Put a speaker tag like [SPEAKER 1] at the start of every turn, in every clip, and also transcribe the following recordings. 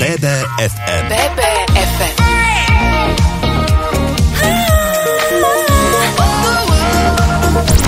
[SPEAKER 1] BBFM.
[SPEAKER 2] BBFM.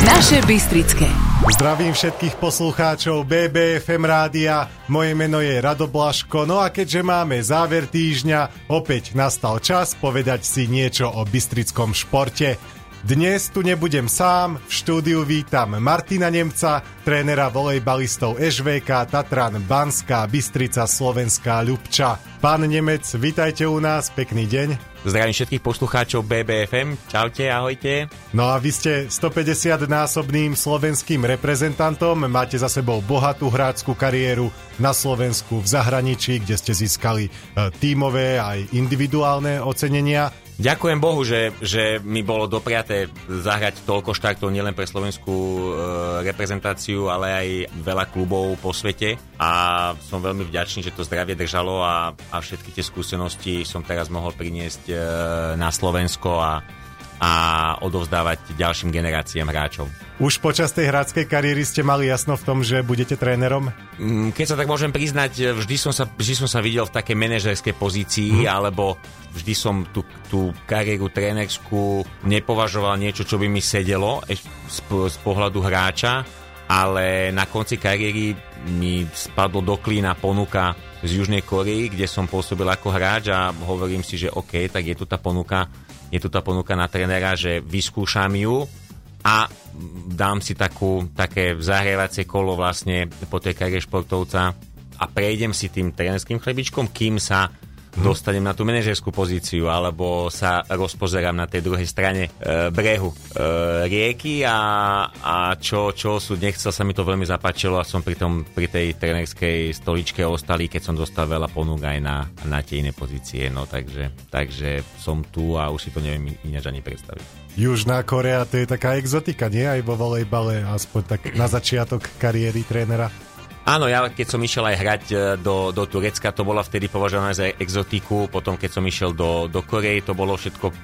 [SPEAKER 2] Naše Bystrické.
[SPEAKER 3] Zdravím všetkých poslucháčov BBFM rádia, moje meno je Rado Blaško, no a keďže máme záver týždňa, opäť nastal čas povedať si niečo o bystrickom športe. Dnes tu nebudem sám, v štúdiu vítam Martina Nemca, trénera volejbalistov ŠVK Tatran Banská Bystrica Slovenská Ľubča. Pán Nemec, vítajte u nás, pekný deň.
[SPEAKER 4] Zdravím všetkých poslucháčov BBFM. Čaute, ahojte.
[SPEAKER 3] No a vy ste 150-násobným slovenským reprezentantom, máte za sebou bohatú hráčskú kariéru na Slovensku, v zahraničí, kde ste získali e, tímové aj individuálne ocenenia.
[SPEAKER 4] Ďakujem Bohu, že, že mi bolo dopriaté zahrať toľko štartov nielen pre slovenskú e, reprezentáciu, ale aj veľa klubov po svete. A som veľmi vďačný, že to zdravie držalo a, a všetky tie skúsenosti som teraz mohol priniesť e, na Slovensko a, a odovzdávať ďalším generáciám hráčov.
[SPEAKER 3] Už počas tej hráckej kariéry ste mali jasno v tom, že budete trénerom?
[SPEAKER 4] Mm, Keď sa tak môžem priznať, vždy som sa, vždy som sa videl v takej manažerskej pozícii, mm. alebo vždy som tú, tú kariéru trénerskú nepovažoval niečo, čo by mi sedelo eš- z, z pohľadu hráča, ale na konci kariéry mi spadlo do klína ponuka z Južnej Korei, kde som pôsobil ako hráč a hovorím si, že OK, tak je tu tá ponuka, je tu tá ponuka na trénera, že vyskúšam ju a dám si takú, také zahrievacie kolo vlastne po tej kariére športovca a prejdem si tým trénerským chlebičkom, kým sa dostanem na tú manažerskú pozíciu alebo sa rozpozerám na tej druhej strane e, brehu e, rieky a, a čo, čo sú, nechcel sa mi to veľmi zapáčilo a som pri, tom, pri tej trenerskej stoličke ostali, keď som dostal veľa ponúk aj na, na tie iné pozície, no takže, takže som tu a už si to neviem ináč ani predstaviť.
[SPEAKER 3] Južná Korea to je taká exotika, nie? Aj vo volejbale, aspoň tak na začiatok kariéry trénera.
[SPEAKER 4] Áno, ja keď som išiel aj hrať e, do, do Turecka, to bola vtedy považované za exotiku, potom keď som išiel do, do Korei, to bolo všetko uh,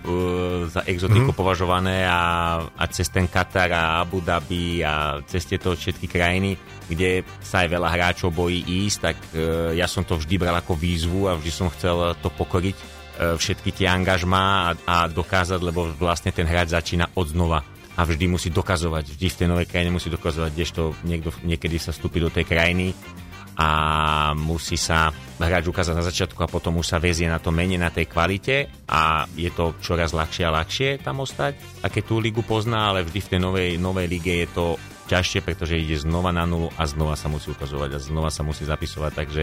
[SPEAKER 4] za exotiku mm. považované a, a cez ten Katar a Abu Dhabi a cez tieto všetky krajiny, kde sa aj veľa hráčov bojí ísť, tak uh, ja som to vždy bral ako výzvu a vždy som chcel to pokoriť uh, všetky tie angažmá a, a dokázať, lebo vlastne ten hráč začína od znova a vždy musí dokazovať, vždy v tej novej krajine musí dokazovať, kdežto niekto, niekedy sa vstúpi do tej krajiny a musí sa hráč ukázať na začiatku a potom už sa vezie na to menej na tej kvalite a je to čoraz ľahšie a ľahšie tam ostať, a keď tú ligu pozná, ale vždy v tej novej, novej lige je to ťažšie, pretože ide znova na nulu a znova sa musí ukazovať a znova sa musí zapisovať, takže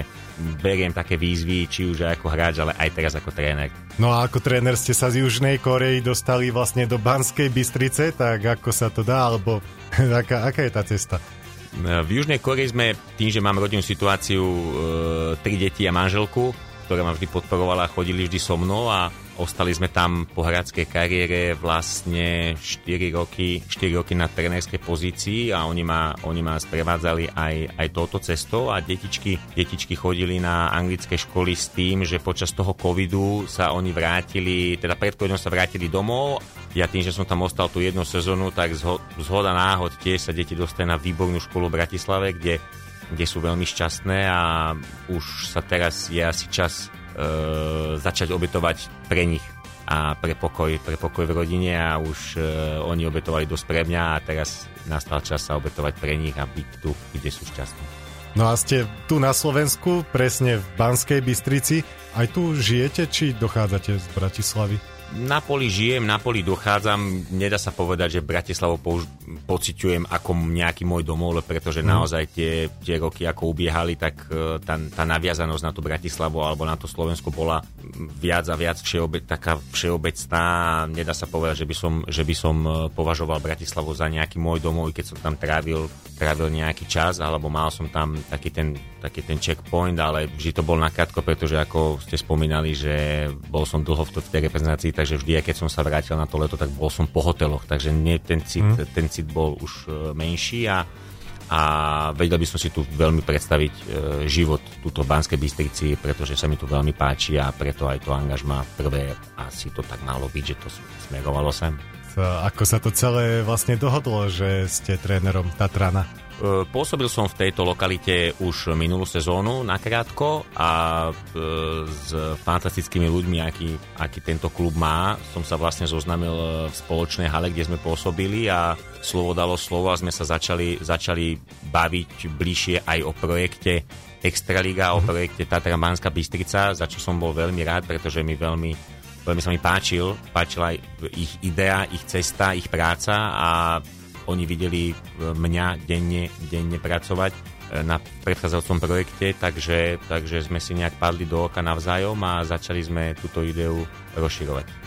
[SPEAKER 4] beriem také výzvy, či už ako hráč, ale aj teraz ako tréner.
[SPEAKER 3] No a ako tréner ste sa z Južnej Korei dostali vlastne do Banskej Bystrice, tak ako sa to dá, alebo aká, aká je tá cesta?
[SPEAKER 4] V Južnej Koreji sme, tým, že mám rodinnú situáciu, e, tri deti a manželku, ktorá ma vždy podporovala, chodili vždy so mnou a ostali sme tam po hradskej kariére vlastne 4 roky, 4 roky na trénerskej pozícii a oni ma, oni ma sprevádzali aj, aj touto cestou a detičky, detičky chodili na anglické školy s tým, že počas toho covidu sa oni vrátili, teda pred covidom sa vrátili domov. Ja tým, že som tam ostal tú jednu sezónu, tak zho, zhoda náhod tiež sa deti dostali na výbornú školu v Bratislave, kde kde sú veľmi šťastné a už sa teraz je asi čas začať obetovať pre nich a pre pokoj, pre pokoj v rodine a už e, oni obetovali dosť pre mňa a teraz nastal čas sa obetovať pre nich a byť tu, kde sú šťastní.
[SPEAKER 3] No a ste tu na Slovensku, presne v Banskej Bystrici. Aj tu žijete, či dochádzate z Bratislavy?
[SPEAKER 4] Na poli žijem, na poli dochádzam. Nedá sa povedať, že Bratislavu použ- pociťujem ako nejaký môj domov, pretože mm. naozaj tie, tie roky ako ubiehali, tak e, tá, tá naviazanosť na tú Bratislavu alebo na to Slovensko bola viac a viac všeobe- taká všeobecná. Nedá sa povedať, že by som, že by som e, považoval Bratislavu za nejaký môj domov, keď som tam trávil, trávil nejaký čas, alebo mal som tam taký ten, taký ten checkpoint, ale vždy to bol nakrátko, pretože ako ste spomínali, že bol som dlho v, tej reprezentácii, takže vždy, keď som sa vrátil na to leto, tak bol som po hoteloch, takže nie, ten, cit, mm. ten cit bol už e, menší a, a vedel by som si tu veľmi predstaviť e, život túto v Banskej Bystrici, pretože sa mi tu veľmi páči a preto aj to angažma prvé asi to tak malo byť, že to smerovalo sem.
[SPEAKER 3] Ako sa to celé vlastne dohodlo, že ste trénerom Tatrana?
[SPEAKER 4] Pôsobil som v tejto lokalite už minulú sezónu nakrátko a e, s fantastickými ľuďmi, aký, aký tento klub má, som sa vlastne zoznamil v spoločnej hale, kde sme pôsobili a slovo dalo slovo a sme sa začali, začali baviť bližšie aj o projekte Extraliga, o projekte Tatra Banská Bystrica, za čo som bol veľmi rád, pretože mi veľmi, veľmi sa mi páčil, páčila ich idea, ich cesta, ich práca a oni videli e, mňa denne, denne pracovať e, na predchádzajúcom projekte, takže, takže sme si nejak padli do oka navzájom a začali sme túto ideu rozširovať.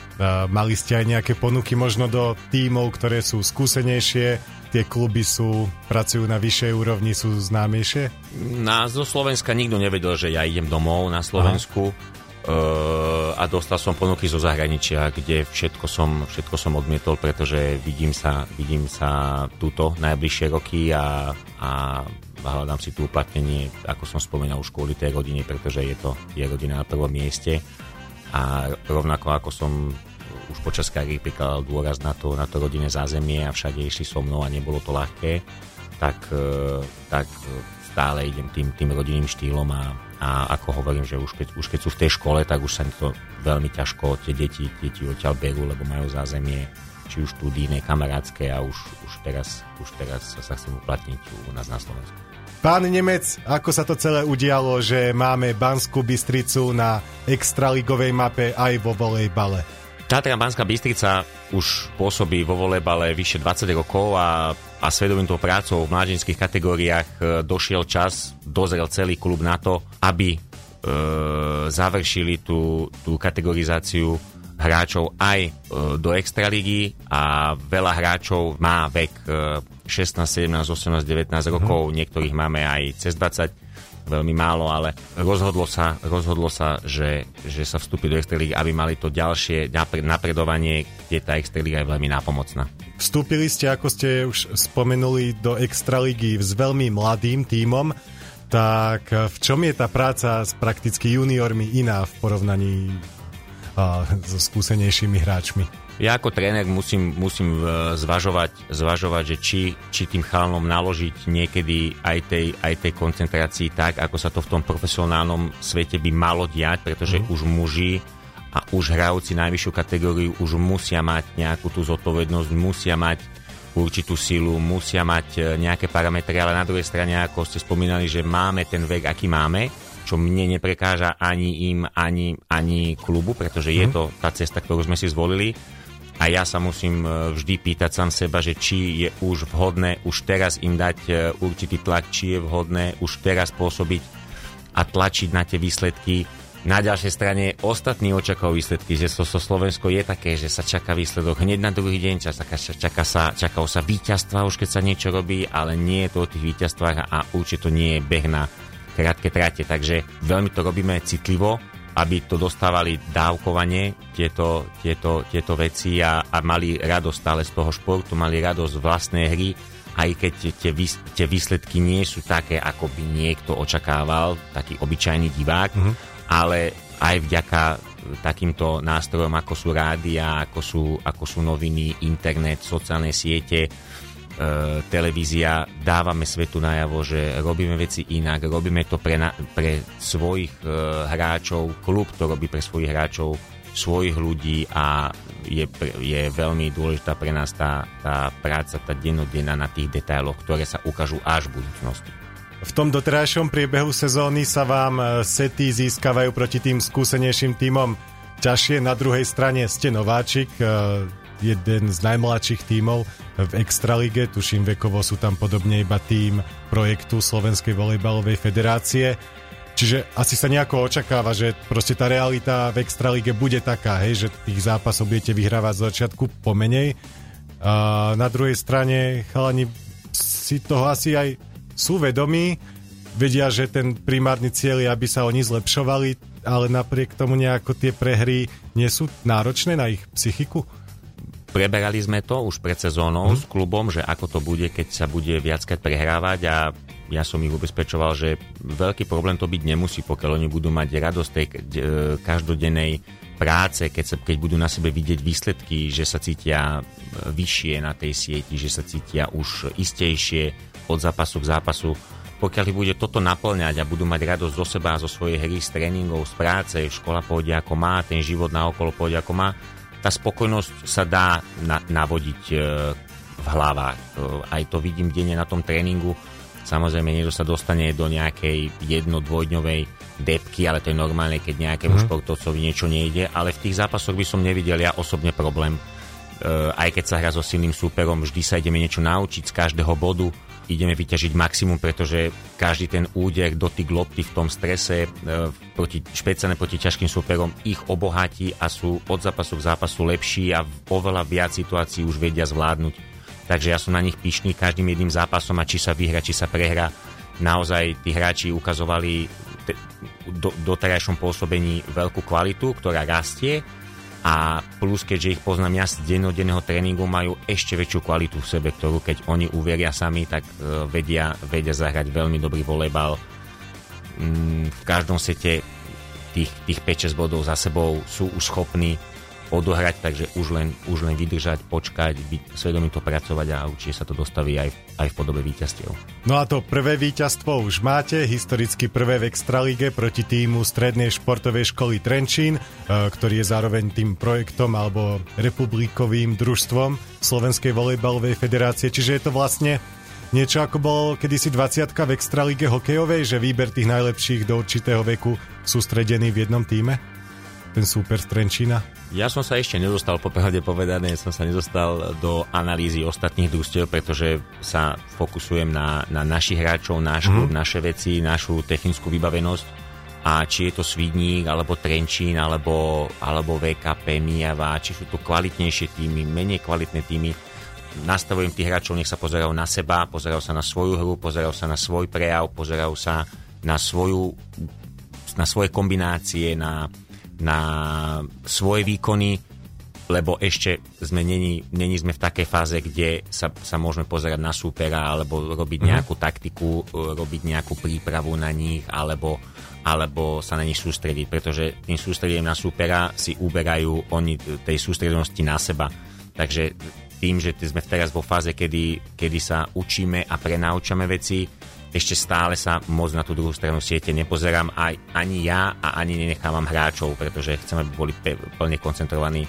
[SPEAKER 3] Mali ste aj nejaké ponuky možno do tímov, ktoré sú skúsenejšie, tie kluby sú, pracujú na vyššej úrovni, sú známejšie?
[SPEAKER 4] Na, zo Slovenska nikto nevedel, že ja idem domov na Slovensku. Aha a dostal som ponuky zo zahraničia, kde všetko som, všetko som odmietol, pretože vidím sa, vidím sa túto najbližšie roky a, a hľadám si tu uplatnenie, ako som spomínal už kvôli tej rodine, pretože je to je rodina na prvom mieste. A rovnako ako som už počas kariéry prikladal dôraz na to, na to rodinné zázemie a všade išli so mnou a nebolo to ľahké, tak, e, tak stále idem tým, tým rodinným štýlom a, a ako hovorím, že už keď, už keď sú v tej škole, tak už sa to veľmi ťažko tie deti, deti odtiaľ berú, lebo majú zázemie či už študijné, kamarátske a už, už, teraz, už teraz sa chcem uplatniť u nás na Slovensku.
[SPEAKER 3] Pán Nemec, ako sa to celé udialo, že máme Banskú Bystricu na extraligovej mape aj vo volejbale?
[SPEAKER 4] Tatra Banská Bystrica už pôsobí vo volejbale vyše 20 rokov a, a svedomitou prácou v mládežnických kategóriách e, došiel čas, dozrel celý klub na to, aby e, završili tú, tú kategorizáciu hráčov aj e, do extraligy a veľa hráčov má vek e, 16, 17, 18, 19 rokov, niektorých máme aj cez 20 veľmi málo, ale rozhodlo sa, rozhodlo sa že, že sa vstúpi do Extraligy, aby mali to ďalšie napredovanie, kde tá Extraliga je veľmi nápomocná.
[SPEAKER 3] Vstúpili ste, ako ste už spomenuli, do Extraligy s veľmi mladým tímom, tak v čom je tá práca s prakticky juniormi iná v porovnaní a, so skúsenejšími hráčmi?
[SPEAKER 4] ja ako tréner musím, musím e, zvažovať, zvažovať že či, či tým chalanom naložiť niekedy aj tej, aj tej koncentrácii tak, ako sa to v tom profesionálnom svete by malo diať, pretože mm. už muži a už hrajúci najvyššiu kategóriu už musia mať nejakú tú zodpovednosť, musia mať určitú silu, musia mať e, nejaké parametre, ale na druhej strane, ako ste spomínali, že máme ten vek, aký máme, čo mne neprekáža ani im, ani, ani klubu, pretože je mhm. to tá cesta, ktorú sme si zvolili a ja sa musím e, vždy pýtať sám seba, že či je už vhodné už teraz im dať e, určitý tlak, či je vhodné už teraz pôsobiť a tlačiť na tie výsledky. Na ďalšej strane ostatní očakajú výsledky, že so, so Slovensko je také, že sa čaká výsledok hneď na druhý deň, čaká, čaká sa, čaká sa víťazstva už keď sa niečo robí, ale nie je to o tých víťazstvách a určite to nie je beh na krátke trate, takže veľmi to robíme citlivo aby to dostávali dávkovanie, tieto, tieto, tieto veci a, a mali radosť stále z toho športu, mali radosť z vlastnej hry, aj keď tie, tie výsledky nie sú také, ako by niekto očakával, taký obyčajný divák, mm-hmm. Ale aj vďaka takýmto nástrojom, ako sú rádia, ako sú, ako sú noviny, internet, sociálne siete, E, televízia, dávame svetu najavo, že robíme veci inak, robíme to pre, na, pre svojich e, hráčov, klub to robí pre svojich hráčov, svojich ľudí a je, je veľmi dôležitá pre nás tá, tá práca, tá dennodenná na tých detailoch, ktoré sa ukážu až v budúcnosti.
[SPEAKER 3] V tom doterajšom priebehu sezóny sa vám e, sety získavajú proti tým skúsenejším týmom ťažšie. Na druhej strane ste nováčik, jeden z najmladších tímov v Extralige, tuším vekovo sú tam podobne iba tým projektu Slovenskej volejbalovej federácie. Čiže asi sa nejako očakáva, že proste tá realita v Extralige bude taká, hej, že tých zápasov budete vyhrávať z začiatku pomenej. A na druhej strane chalani si toho asi aj sú vedomí, vedia, že ten primárny cieľ je, aby sa oni zlepšovali, ale napriek tomu nejako tie prehry nie sú náročné na ich psychiku?
[SPEAKER 4] Preberali sme to už pred sezónou hmm. s klubom, že ako to bude, keď sa bude viackrát prehrávať a ja som ich ubezpečoval, že veľký problém to byť nemusí, pokiaľ oni budú mať radosť tej každodennej práce, keď, sa, keď budú na sebe vidieť výsledky, že sa cítia e, vyššie na tej sieti, že sa cítia už istejšie, od zápasu k zápasu. Pokiaľ ich bude toto naplňať a budú mať radosť zo seba, zo svojej hry, z tréningov, z práce, škola pôjde ako má, ten život na okolo pôjde ako má, tá spokojnosť sa dá na, navodiť e, v hlavách. E, aj to vidím denne na tom tréningu. Samozrejme, niekto sa dostane do nejakej jedno-dvojdňovej depky, ale to je normálne, keď nejakému mm. športovcovi niečo nejde. Ale v tých zápasoch by som nevidel ja osobne problém. E, aj keď sa hrá so silným súperom, vždy sa ideme niečo naučiť z každého bodu ideme vyťažiť maximum, pretože každý ten úder, dotyk lopty v tom strese, e, proti, špeciálne proti ťažkým superom, ich obohatí a sú od zápasu k zápasu lepší a oveľa viac situácií už vedia zvládnuť. Takže ja som na nich pyšný každým jedným zápasom a či sa vyhra, či sa prehra. Naozaj tí hráči ukazovali do, doterajšom pôsobení veľkú kvalitu, ktorá rastie a plus, keďže ich poznám ja z dennodenného tréningu, majú ešte väčšiu kvalitu v sebe, ktorú keď oni uveria sami, tak uh, vedia, vedia zahrať veľmi dobrý volejbal. Mm, v každom sete tých, tých 5-6 bodov za sebou sú už schopní odohrať, takže už len, už len vydržať, počkať, byť svedomito pracovať a určite sa to dostaví aj, aj v podobe víťazstiev.
[SPEAKER 3] No a to prvé víťazstvo už máte, historicky prvé v Extralíge proti týmu Strednej športovej školy Trenčín, e, ktorý je zároveň tým projektom alebo republikovým družstvom Slovenskej volejbalovej federácie, čiže je to vlastne niečo ako bol kedysi 20 v Extralíge hokejovej, že výber tých najlepších do určitého veku sústredený v jednom týme? Ten super z Trenčína?
[SPEAKER 4] Ja som sa ešte nedostal, po pravde povedané, som sa nedostal do analýzy ostatných družstiev, pretože sa fokusujem na, na našich hráčov, náš mm. naše veci, našu technickú vybavenosť a či je to Svidník, alebo Trenčín, alebo, alebo VKP, Mijava, či sú to kvalitnejšie týmy, menej kvalitné týmy. Nastavujem tých hráčov, nech sa pozerajú na seba, pozerajú sa na svoju hru, pozerajú sa na svoj prejav, pozerajú sa na, svoju, na svoje kombinácie, na, na svoje výkony, lebo ešte sme není, není sme v takej fáze, kde sa, sa môžeme pozerať na súpera alebo robiť mm-hmm. nejakú taktiku, robiť nejakú prípravu na nich alebo, alebo sa na nich sústrediť, pretože tým sústredím na súpera si uberajú oni tej sústredenosti na seba. Takže tým, že sme teraz vo fáze, kedy, kedy sa učíme a prenaučame veci, ešte stále sa moc na tú druhú stranu siete nepozerám aj ani ja a ani nenechávam hráčov, pretože chcem, aby boli plne koncentrovaní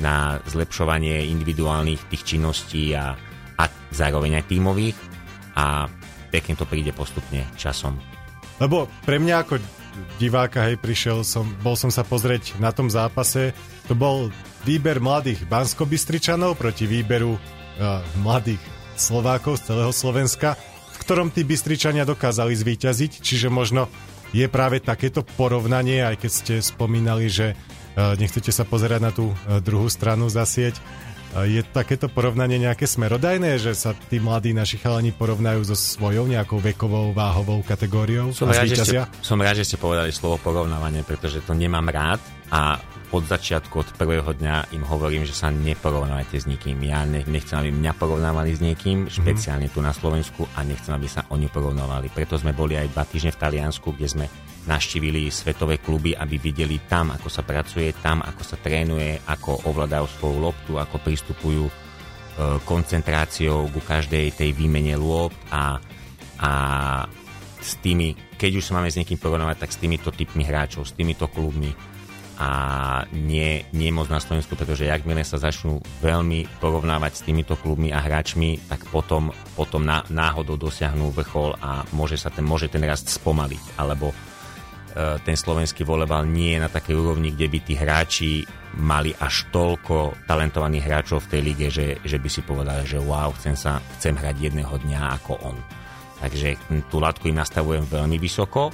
[SPEAKER 4] na zlepšovanie individuálnych tých činností a, a zároveň aj tímových. A pekne to príde postupne časom.
[SPEAKER 3] Lebo pre mňa ako diváka, hej, prišiel som, bol som sa pozrieť na tom zápase, to bol výber mladých Banskobystričanov proti výberu uh, mladých Slovákov z celého Slovenska ktorom tí Bystričania dokázali zvíťaziť, čiže možno je práve takéto porovnanie, aj keď ste spomínali, že e, nechcete sa pozerať na tú e, druhú stranu za sieť, e, je takéto porovnanie nejaké smerodajné, že sa tí mladí naši chalani porovnajú so svojou nejakou vekovou, váhovou kategóriou
[SPEAKER 4] som rád, ste, som rád, že ste povedali slovo porovnávanie, pretože to nemám rád a od začiatku, od prvého dňa im hovorím, že sa neporovnávate s nikým. Ja nechcem, aby mňa porovnávali s niekým, mm-hmm. špeciálne tu na Slovensku a nechcem, aby sa oni porovnávali. Preto sme boli aj dva týždne v Taliansku, kde sme naštívili svetové kluby, aby videli tam, ako sa pracuje, tam, ako sa trénuje, ako ovládajú svoju loptu, ako pristupujú e, koncentráciou ku každej tej výmene lôb a, a s tými, keď už sa máme s niekým porovnávať, tak s týmito typmi hráčov, s týmito klubmi, a nie, nie moc na Slovensku, pretože jakmile sa začnú veľmi porovnávať s týmito klubmi a hráčmi, tak potom, potom ná, náhodou dosiahnu vrchol a môže sa ten, môže ten rast spomaliť, alebo e, ten slovenský volebal nie je na takej úrovni, kde by tí hráči mali až toľko talentovaných hráčov v tej lige, že, že by si povedali, že wow, chcem, sa, chcem hrať jedného dňa ako on. Takže tú látku im nastavujem veľmi vysoko, e,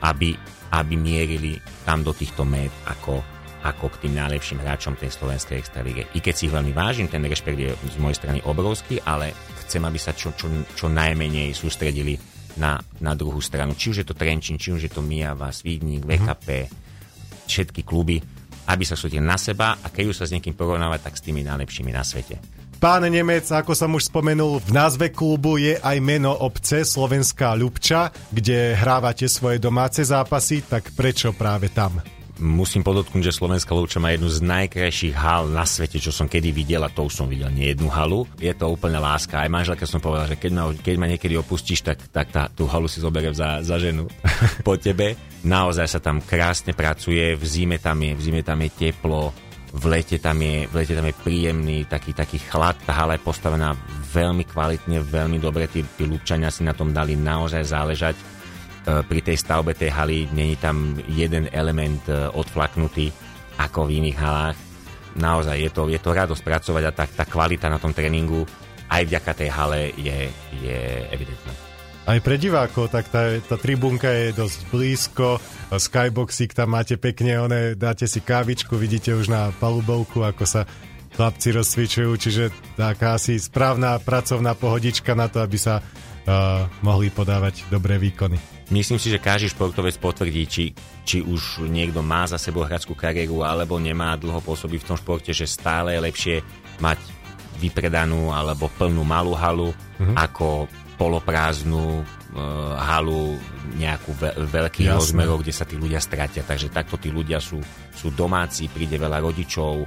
[SPEAKER 4] aby aby mierili tam do týchto met ako, ako k tým najlepším hráčom tej slovenskej extralíge. I keď si ich veľmi vážim, ten rešpekt je z mojej strany obrovský, ale chcem, aby sa čo, čo, čo najmenej sústredili na, na druhú stranu. Či už je to Trenčín, či už je to Mijava, Svídnik, VKP, mm-hmm. všetky kluby, aby sa sústredili na seba a keď už sa s niekým porovnávať, tak s tými najlepšími na svete.
[SPEAKER 3] Pán Nemec, ako som už spomenul, v názve klubu je aj meno obce Slovenská Ľubča, kde hrávate svoje domáce zápasy, tak prečo práve tam?
[SPEAKER 4] musím podotknúť, že Slovenská Lovča má jednu z najkrajších hal na svete, čo som kedy videl, a to už som videl nie jednu halu. Je to úplne láska. Aj manželka som povedal, že keď ma, keď ma niekedy opustíš, tak, tak tá, tú halu si zoberiem za, za ženu po tebe. Naozaj sa tam krásne pracuje, v zime tam je, v zime tam je teplo, v lete tam je, v lete tam je príjemný taký, taký chlad, tá hala je postavená veľmi kvalitne, veľmi dobre, tí, tí Lubčania si na tom dali naozaj záležať. E, pri tej stavbe tej haly není tam jeden element e, odflaknutý ako v iných halách. Naozaj je to, je to radosť pracovať a tá, tá kvalita na tom tréningu aj vďaka tej hale je, je evidentná.
[SPEAKER 3] Aj pre divákov, tak tá, tá tribúnka je dosť blízko, skyboxík tam máte pekne, one, dáte si kávičku, vidíte už na palubovku, ako sa chlapci rozcvičujú, čiže taká asi správna pracovná pohodička na to, aby sa uh, mohli podávať dobré výkony.
[SPEAKER 4] Myslím si, že každý športovec potvrdí, či, či už niekto má za sebou hradskú kariéru alebo nemá dlho pôsobí v tom športe, že stále je lepšie mať vypredanú alebo plnú malú halu uh-huh. ako poloprázdnu e, halu nejakú ve- veľkých Jasne. rozmerov, kde sa tí ľudia stratia. Takže takto tí ľudia sú, sú domáci, príde veľa rodičov, e,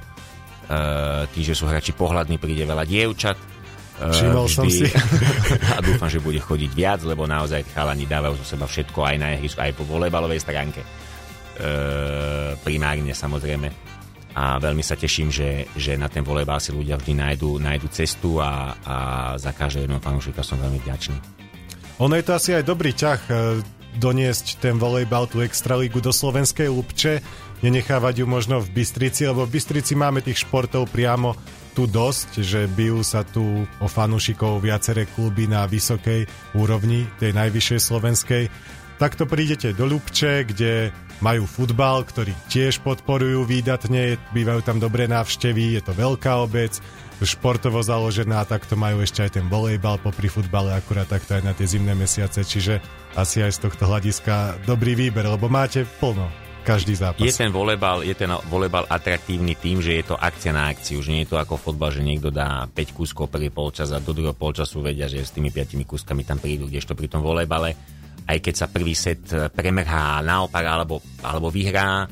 [SPEAKER 4] tí, že sú hráči pohľadní, príde veľa dievčat.
[SPEAKER 3] E, Všimol som si.
[SPEAKER 4] a dúfam, že bude chodiť viac, lebo naozaj chalani dávajú zo seba všetko aj na ihrisku, aj po volejbalovej stránke. E, primárne samozrejme a veľmi sa teším, že, že na ten volejbal si ľudia vždy nájdu, nájdu cestu a, a za každého jedného fanúšika som veľmi vďačný.
[SPEAKER 3] Ono je to asi aj dobrý ťah e, doniesť ten volejbal, tú extralígu do slovenskej Lupče, nenechávať ju možno v Bystrici, lebo v Bystrici máme tých športov priamo tu dosť, že bijú sa tu o fanúšikov viaceré kluby na vysokej úrovni, tej najvyššej slovenskej. Takto prídete do Lupče, kde majú futbal, ktorý tiež podporujú výdatne, bývajú tam dobré návštevy, je to veľká obec, športovo založená, takto majú ešte aj ten volejbal popri futbale, akurát takto aj na tie zimné mesiace, čiže asi aj z tohto hľadiska dobrý výber, lebo máte plno každý zápas.
[SPEAKER 4] Je ten volejbal, je ten volejbal atraktívny tým, že je to akcia na akciu, že nie je to ako fotbal, že niekto dá 5 kúskov prvý polčas a do druhého polčasu vedia, že s tými 5 kúskami tam prídu, kdežto pri tom volejbale aj keď sa prvý set e, premerhá naopak alebo, alebo vyhrá,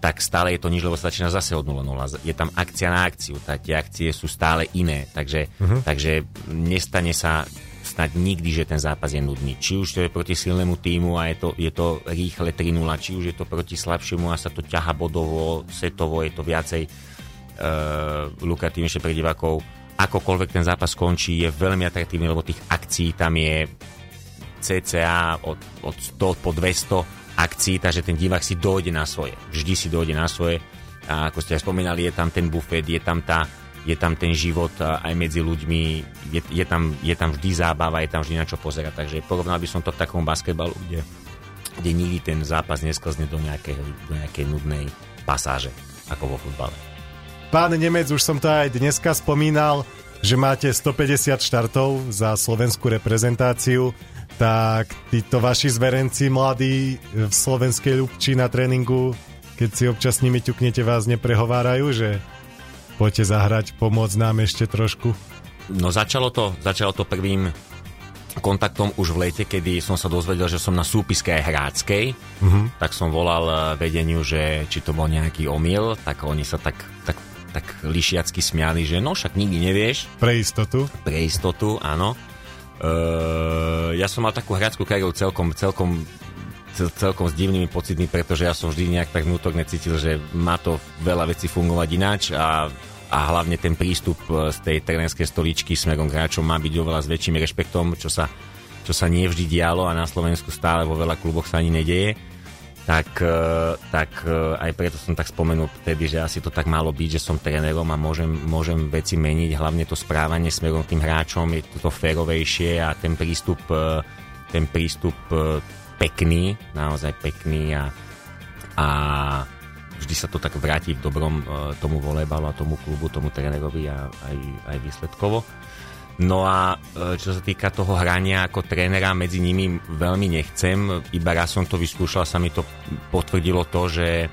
[SPEAKER 4] tak stále je to nič, lebo sa začína zase od 0-0. Je tam akcia na akciu, tak tie akcie sú stále iné, takže, uh-huh. takže nestane sa snad nikdy, že ten zápas je nudný. Či už to je proti silnému týmu a je to, je to rýchle 3-0, či už je to proti slabšiemu a sa to ťaha bodovo, setovo, je to viacej uh, lukratívnejšie pre divákov. Akokoľvek ten zápas skončí, je veľmi atraktívny, lebo tých akcií tam je cca od, od 100 po 200 akcií, takže ten divák si dojde na svoje. Vždy si dojde na svoje. A ako ste aj spomínali, je tam ten bufet, je tam, tá, je tam ten život aj medzi ľuďmi, je, je, tam, je tam vždy zábava, je tam vždy na čo pozerať. Takže porovnal by som to k takom basketbalu, kde, kde nikdy ten zápas nesklzne do nejakej, do nejakej nudnej pasáže, ako vo futbale.
[SPEAKER 3] Pán Nemec, už som to aj dneska spomínal, že máte 150 štartov za slovenskú reprezentáciu tak títo vaši zverenci mladí v slovenskej ľubči na tréningu, keď si občas s nimi ťuknete, vás neprehovárajú, že poďte zahrať, pomôcť nám ešte trošku?
[SPEAKER 4] No začalo to, začalo to prvým kontaktom už v lete, kedy som sa dozvedel, že som na súpiske aj hráckej, uh-huh. tak som volal eh, vedeniu, že či to bol nejaký omyl, tak oni sa tak, tak, tak lišiacky smiali, že no však nikdy nevieš.
[SPEAKER 3] Pre istotu.
[SPEAKER 4] Pre istotu, áno. Uh, ja som mal takú hráčskú kariéru celkom, celkom celkom s divnými pocitmi, pretože ja som vždy nejak tak vnútorne cítil, že má to veľa vecí fungovať ináč a, a hlavne ten prístup e, z tej trénerskej stoličky smerom k hráčom má byť oveľa s väčším rešpektom, čo sa, čo sa nie vždy dialo a na Slovensku stále vo veľa kluboch sa ani nedieje tak, e, tak e, aj preto som tak spomenul vtedy, že asi to tak malo byť, že som trénerom a môžem, môžem veci meniť, hlavne to správanie smerom tým hráčom, je to férovejšie a ten prístup, e, ten prístup pekný, naozaj pekný a, a vždy sa to tak vráti v dobrom tomu volejbalu a tomu klubu, tomu trénerovi a aj, aj výsledkovo. No a e, čo sa týka toho hrania ako trénera, medzi nimi veľmi nechcem, iba raz som to vyskúšal, sa mi to potvrdilo to, že e,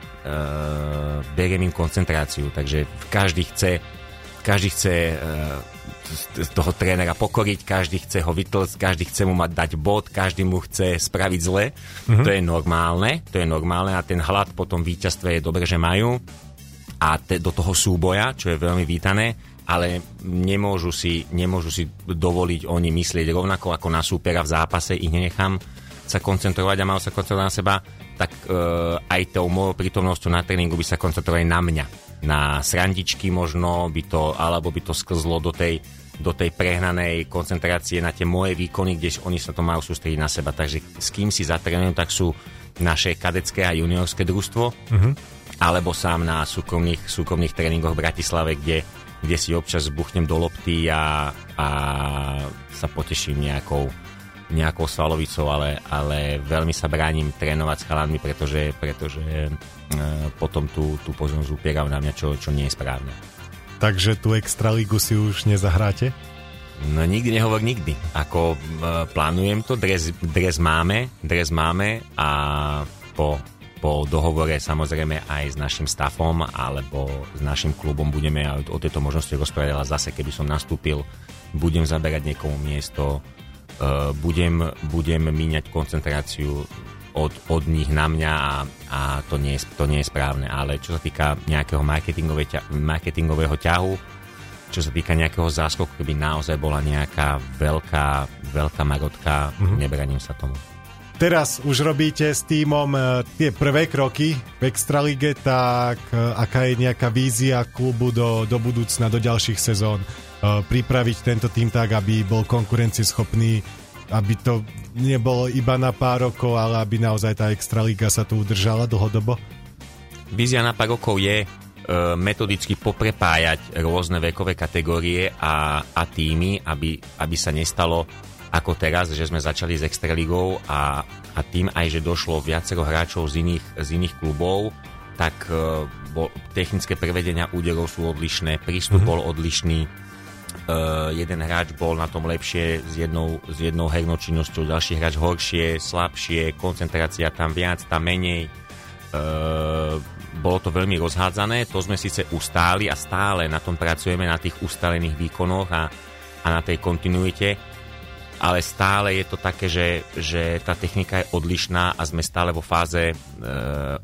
[SPEAKER 4] beriem im koncentráciu, takže každý chce, každý chce e, toho trénera pokoriť, každý chce ho vytlcť, každý chce mu mať dať bod, každý mu chce spraviť zle. Mm-hmm. To je normálne, to je normálne a ten hlad po tom víťazstve je dobre, že majú a te, do toho súboja, čo je veľmi vítané, ale nemôžu si, nemôžu si dovoliť oni myslieť rovnako ako na súpera v zápase, ich nenechám sa koncentrovať a mal sa koncentrovať na seba, tak e, aj tou mojou prítomnosťou na tréningu by sa koncentrovali na mňa. Na srandičky možno by to, alebo by to sklzlo do tej do tej prehnanej koncentrácie na tie moje výkony, kde oni sa to majú sústrediť na seba. Takže s kým si zatrénujem, tak sú naše kadecké a juniorské družstvo, uh-huh. alebo sám na súkromných, súkromných tréningoch v Bratislave, kde, kde si občas buchnem do lopty a, a sa poteším nejakou, nejakou svalovicou, ale, ale veľmi sa bránim trénovať s chalanmi, pretože, pretože e, potom tú, tú pozornosť upierajú na mňa, čo, čo nie je správne.
[SPEAKER 3] Takže tú extraligu si už nezahráte?
[SPEAKER 4] No nikdy nehovor nikdy. Ako e, plánujem to, dres, dres máme, dres máme a po, po dohovore samozrejme aj s našim stafom alebo s našim klubom budeme o tejto možnosti rozprávať, ale zase keby som nastúpil, budem zaberať niekomu miesto, e, budem, budem míňať koncentráciu od, od nich na mňa a, a to, nie je, to nie je správne. Ale čo sa týka nejakého marketingové, marketingového ťahu, čo sa týka nejakého záskoku, keby naozaj bola nejaká veľká, veľká marotka, mm-hmm. nebraním sa tomu.
[SPEAKER 3] Teraz už robíte s týmom e, tie prvé kroky v Extralige, tak e, aká je nejaká vízia klubu do, do budúcna, do ďalších sezón? E, pripraviť tento tým tak, aby bol konkurencieschopný aby to nebolo iba na pár rokov, ale aby naozaj tá Extraliga sa tu udržala dlhodobo?
[SPEAKER 4] Vízia na pár rokov je metodicky poprepájať rôzne vekové kategórie a, a týmy, aby, aby sa nestalo ako teraz, že sme začali s Extraligou a, a tým aj, že došlo viacero hráčov z iných, z iných klubov, tak e, bo, technické prevedenia úderov sú odlišné, prístup mm-hmm. bol odlišný, Uh, jeden hráč bol na tom lepšie s jednou, s jednou hernou činnosťou, ďalší hráč horšie, slabšie, koncentrácia tam viac, tam menej. Uh, bolo to veľmi rozhádzané, to sme síce ustáli a stále na tom pracujeme, na tých ustálených výkonoch a, a na tej kontinuite, ale stále je to také, že, že tá technika je odlišná a sme stále vo fáze e,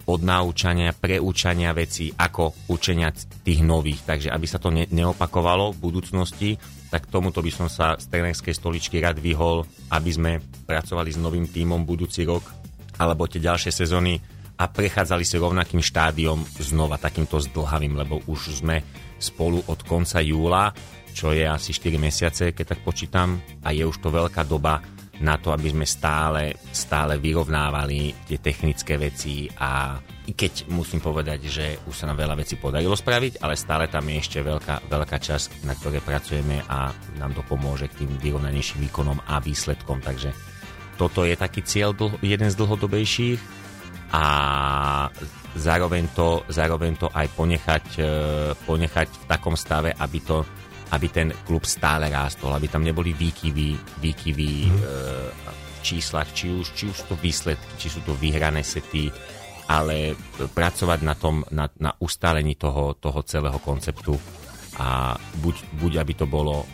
[SPEAKER 4] odnaučania, preúčania vecí ako učenia tých nových. Takže aby sa to ne, neopakovalo v budúcnosti, tak tomuto by som sa z trénerskej stoličky rád vyhol, aby sme pracovali s novým tímom budúci rok alebo tie ďalšie sezóny a prechádzali si rovnakým štádiom znova takýmto zdlhavým, lebo už sme spolu od konca júla čo je asi 4 mesiace, keď tak počítam, a je už to veľká doba na to, aby sme stále, stále vyrovnávali tie technické veci a i keď musím povedať, že už sa nám veľa vecí podarilo spraviť, ale stále tam je ešte veľká, veľká časť, na ktoré pracujeme a nám to pomôže k tým vyrovnanejším výkonom a výsledkom. Takže toto je taký cieľ, jeden z dlhodobejších a zároveň to, zároveň to aj ponechať, e, ponechať v takom stave, aby to aby ten klub stále rástol, aby tam neboli výkyvy, výkyvy mm. e, v číslach, či už, či už to výsledky, či sú to vyhrané sety, ale pracovať na tom, na, na ustálení toho, toho celého konceptu a buď, buď aby to bolo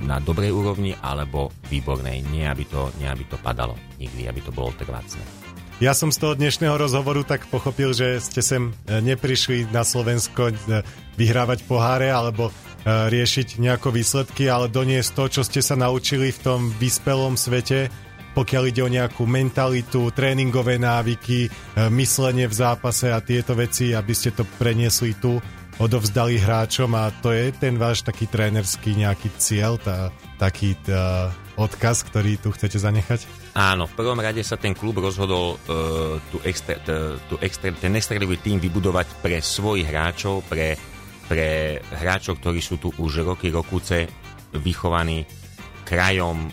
[SPEAKER 4] na dobrej úrovni, alebo výbornej. Nie aby, to, nie, aby to padalo nikdy, aby to bolo trvácne.
[SPEAKER 3] Ja som z toho dnešného rozhovoru tak pochopil, že ste sem e, neprišli na Slovensko vyhrávať poháre alebo riešiť nejako výsledky, ale doniesť to, čo ste sa naučili v tom vyspelom svete, pokiaľ ide o nejakú mentalitu, tréningové návyky, e, myslenie v zápase a tieto veci, aby ste to preniesli tu, odovzdali hráčom a to je ten váš taký trénerský nejaký cieľ, tá, taký tá, odkaz, ktorý tu chcete zanechať?
[SPEAKER 4] Áno, v prvom rade sa ten klub rozhodol uh, tú extra, tú extra, ten extralivý tým vybudovať pre svojich hráčov, pre pre hráčov, ktorí sú tu už roky, rokuce vychovaní krajom,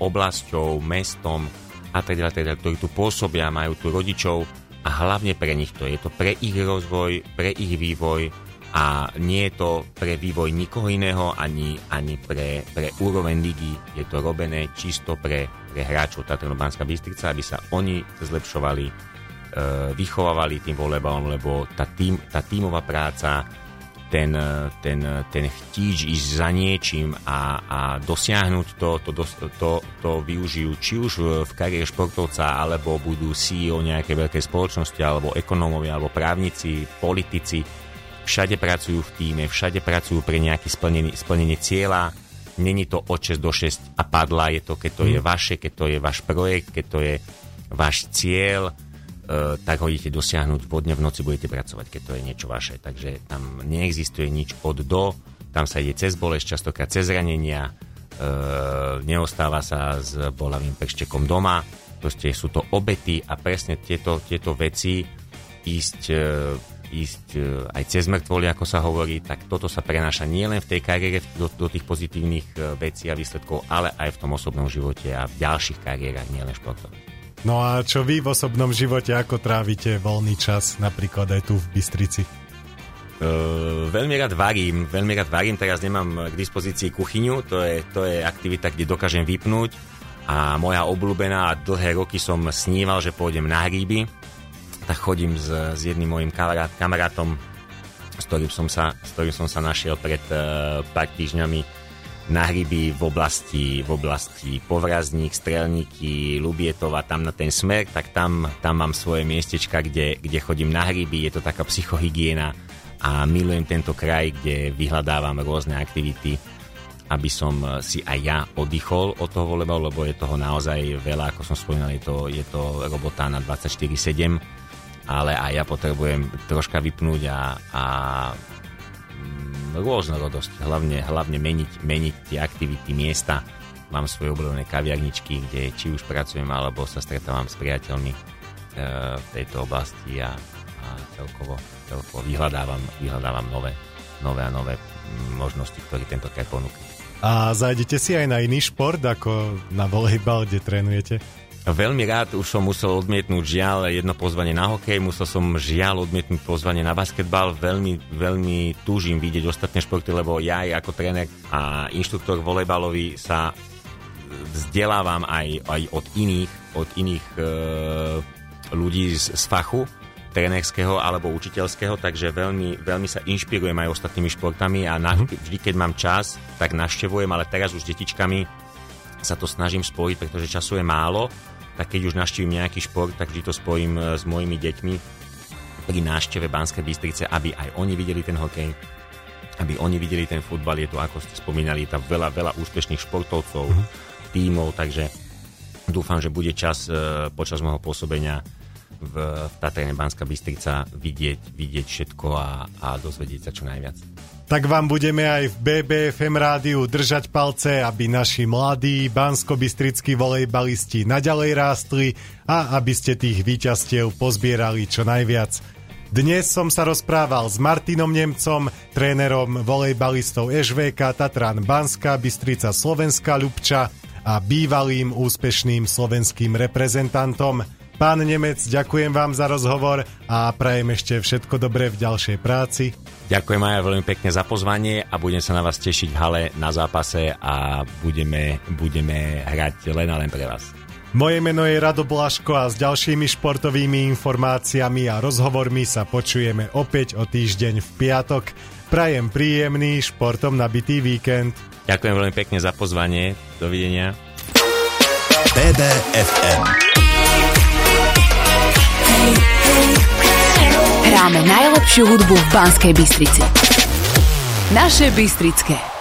[SPEAKER 4] oblasťou, mestom a teda, teda, ktorí tu pôsobia, majú tu rodičov a hlavne pre nich to je to pre ich rozvoj, pre ich vývoj a nie je to pre vývoj nikoho iného ani, ani pre, pre úroveň ligy. Je to robené čisto pre, pre hráčov Tatrano Banská Bystrica, aby sa oni zlepšovali, e, vychovávali tým volejbalom, lebo tá, tým, tá tímová práca, ten, ten, ten chtíč ísť za niečím a, a dosiahnuť to, to, to, to, využijú či už v kariére športovca, alebo budú CEO nejakej veľkej spoločnosti, alebo ekonómovia, alebo právnici, politici. Všade pracujú v týme, všade pracujú pre nejaké splnenie, splnenie cieľa. Není to od 6 do 6 a padla, je to, keď to je mhm. vaše, keď to je váš projekt, keď to je váš cieľ, E, tak ho idete dosiahnuť, vodne v noci budete pracovať, keď to je niečo vaše. Takže tam neexistuje nič od do, tam sa ide cez bolesť, častokrát cez zranenia, e, neostáva sa s bolavým peštekom doma, proste sú to obety a presne tieto, tieto veci ísť, e, ísť e, aj cez mŕtvoly, ako sa hovorí, tak toto sa prenáša nielen v tej kariére do, do tých pozitívnych vecí a výsledkov, ale aj v tom osobnom živote a v ďalších kariérach, nielen športových.
[SPEAKER 3] No a čo vy v osobnom živote, ako trávite voľný čas, napríklad aj tu v Bystrici?
[SPEAKER 4] Uh, veľmi rád varím, veľmi rád varím, teraz nemám k dispozícii kuchyňu, to je, to je aktivita, kde dokážem vypnúť. A moja obľúbená a dlhé roky som sníval, že pôjdem na hríby, tak chodím s, s jedným mojim kamarát, kamarátom, s ktorým som sa, s ktorým som sa našiel pred uh, pár týždňami na hryby v oblasti, v oblasti Povrazník, Strelníky, Lubietova, tam na ten smer, tak tam, tam mám svoje miestečka, kde, kde chodím na hryby, je to taká psychohygiena a milujem tento kraj, kde vyhľadávam rôzne aktivity, aby som si aj ja oddychol od toho volejbalu, lebo je toho naozaj veľa, ako som spomínal, je to, je to robota na 24-7, ale aj ja potrebujem troška vypnúť a, a rôznorodosť, hlavne, hlavne meniť, meniť tie aktivity, miesta. Mám svoje obľúbené kaviarničky, kde či už pracujem, alebo sa stretávam s priateľmi e, v tejto oblasti a, a celkovo, celkovo vyhľadávam, vyhľadávam nové, nové a nové možnosti, ktoré tento kraj ponúka.
[SPEAKER 3] A zajdete si aj na iný šport, ako na volejbal, kde trénujete?
[SPEAKER 4] Veľmi rád už som musel odmietnúť žiaľ jedno pozvanie na hokej, musel som žiaľ odmietnúť pozvanie na basketbal. Veľmi, veľmi túžim vidieť ostatné športy, lebo ja aj ako tréner a inštruktor volejbalový sa vzdelávam aj, aj od iných, od iných e, ľudí z, z fachu trénerského alebo učiteľského, takže veľmi, veľmi sa inšpirujem aj ostatnými športami a na, mhm. vždy, keď mám čas, tak naštevujem, ale teraz už s detičkami sa to snažím spojiť, pretože času je málo tak keď už naštívim nejaký šport, tak vždy to spojím e, s mojimi deťmi pri návšteve Banskej Bystrice, aby aj oni videli ten hokej, aby oni videli ten futbal. Je to, ako ste spomínali, tam veľa, veľa úspešných športovcov, mm-hmm. tímov, takže dúfam, že bude čas e, počas môjho pôsobenia v, v Tatrene Banská Bystrica vidieť, vidieť všetko a, a dozvedieť sa čo najviac
[SPEAKER 3] tak vám budeme aj v BBFM rádiu držať palce, aby naši mladí bansko-bystrickí volejbalisti naďalej rástli a aby ste tých výťastiev pozbierali čo najviac. Dnes som sa rozprával s Martinom Nemcom, trénerom volejbalistov ŠVK Tatran Banská Bystrica Slovenska Ľubča a bývalým úspešným slovenským reprezentantom. Pán Nemec, ďakujem vám za rozhovor a prajem ešte všetko dobré v ďalšej práci.
[SPEAKER 4] Ďakujem aj veľmi pekne za pozvanie a budem sa na vás tešiť v hale na zápase a budeme, budeme hrať len a len pre vás.
[SPEAKER 3] Moje meno je Rado Blaško a s ďalšími športovými informáciami a rozhovormi sa počujeme opäť o týždeň v piatok. Prajem príjemný športom nabitý víkend.
[SPEAKER 4] Ďakujem veľmi pekne za pozvanie. Dovidenia.
[SPEAKER 1] BBFM. Hráme najlepšiu hudbu v Banskej Bystrici. Naše Bystrické.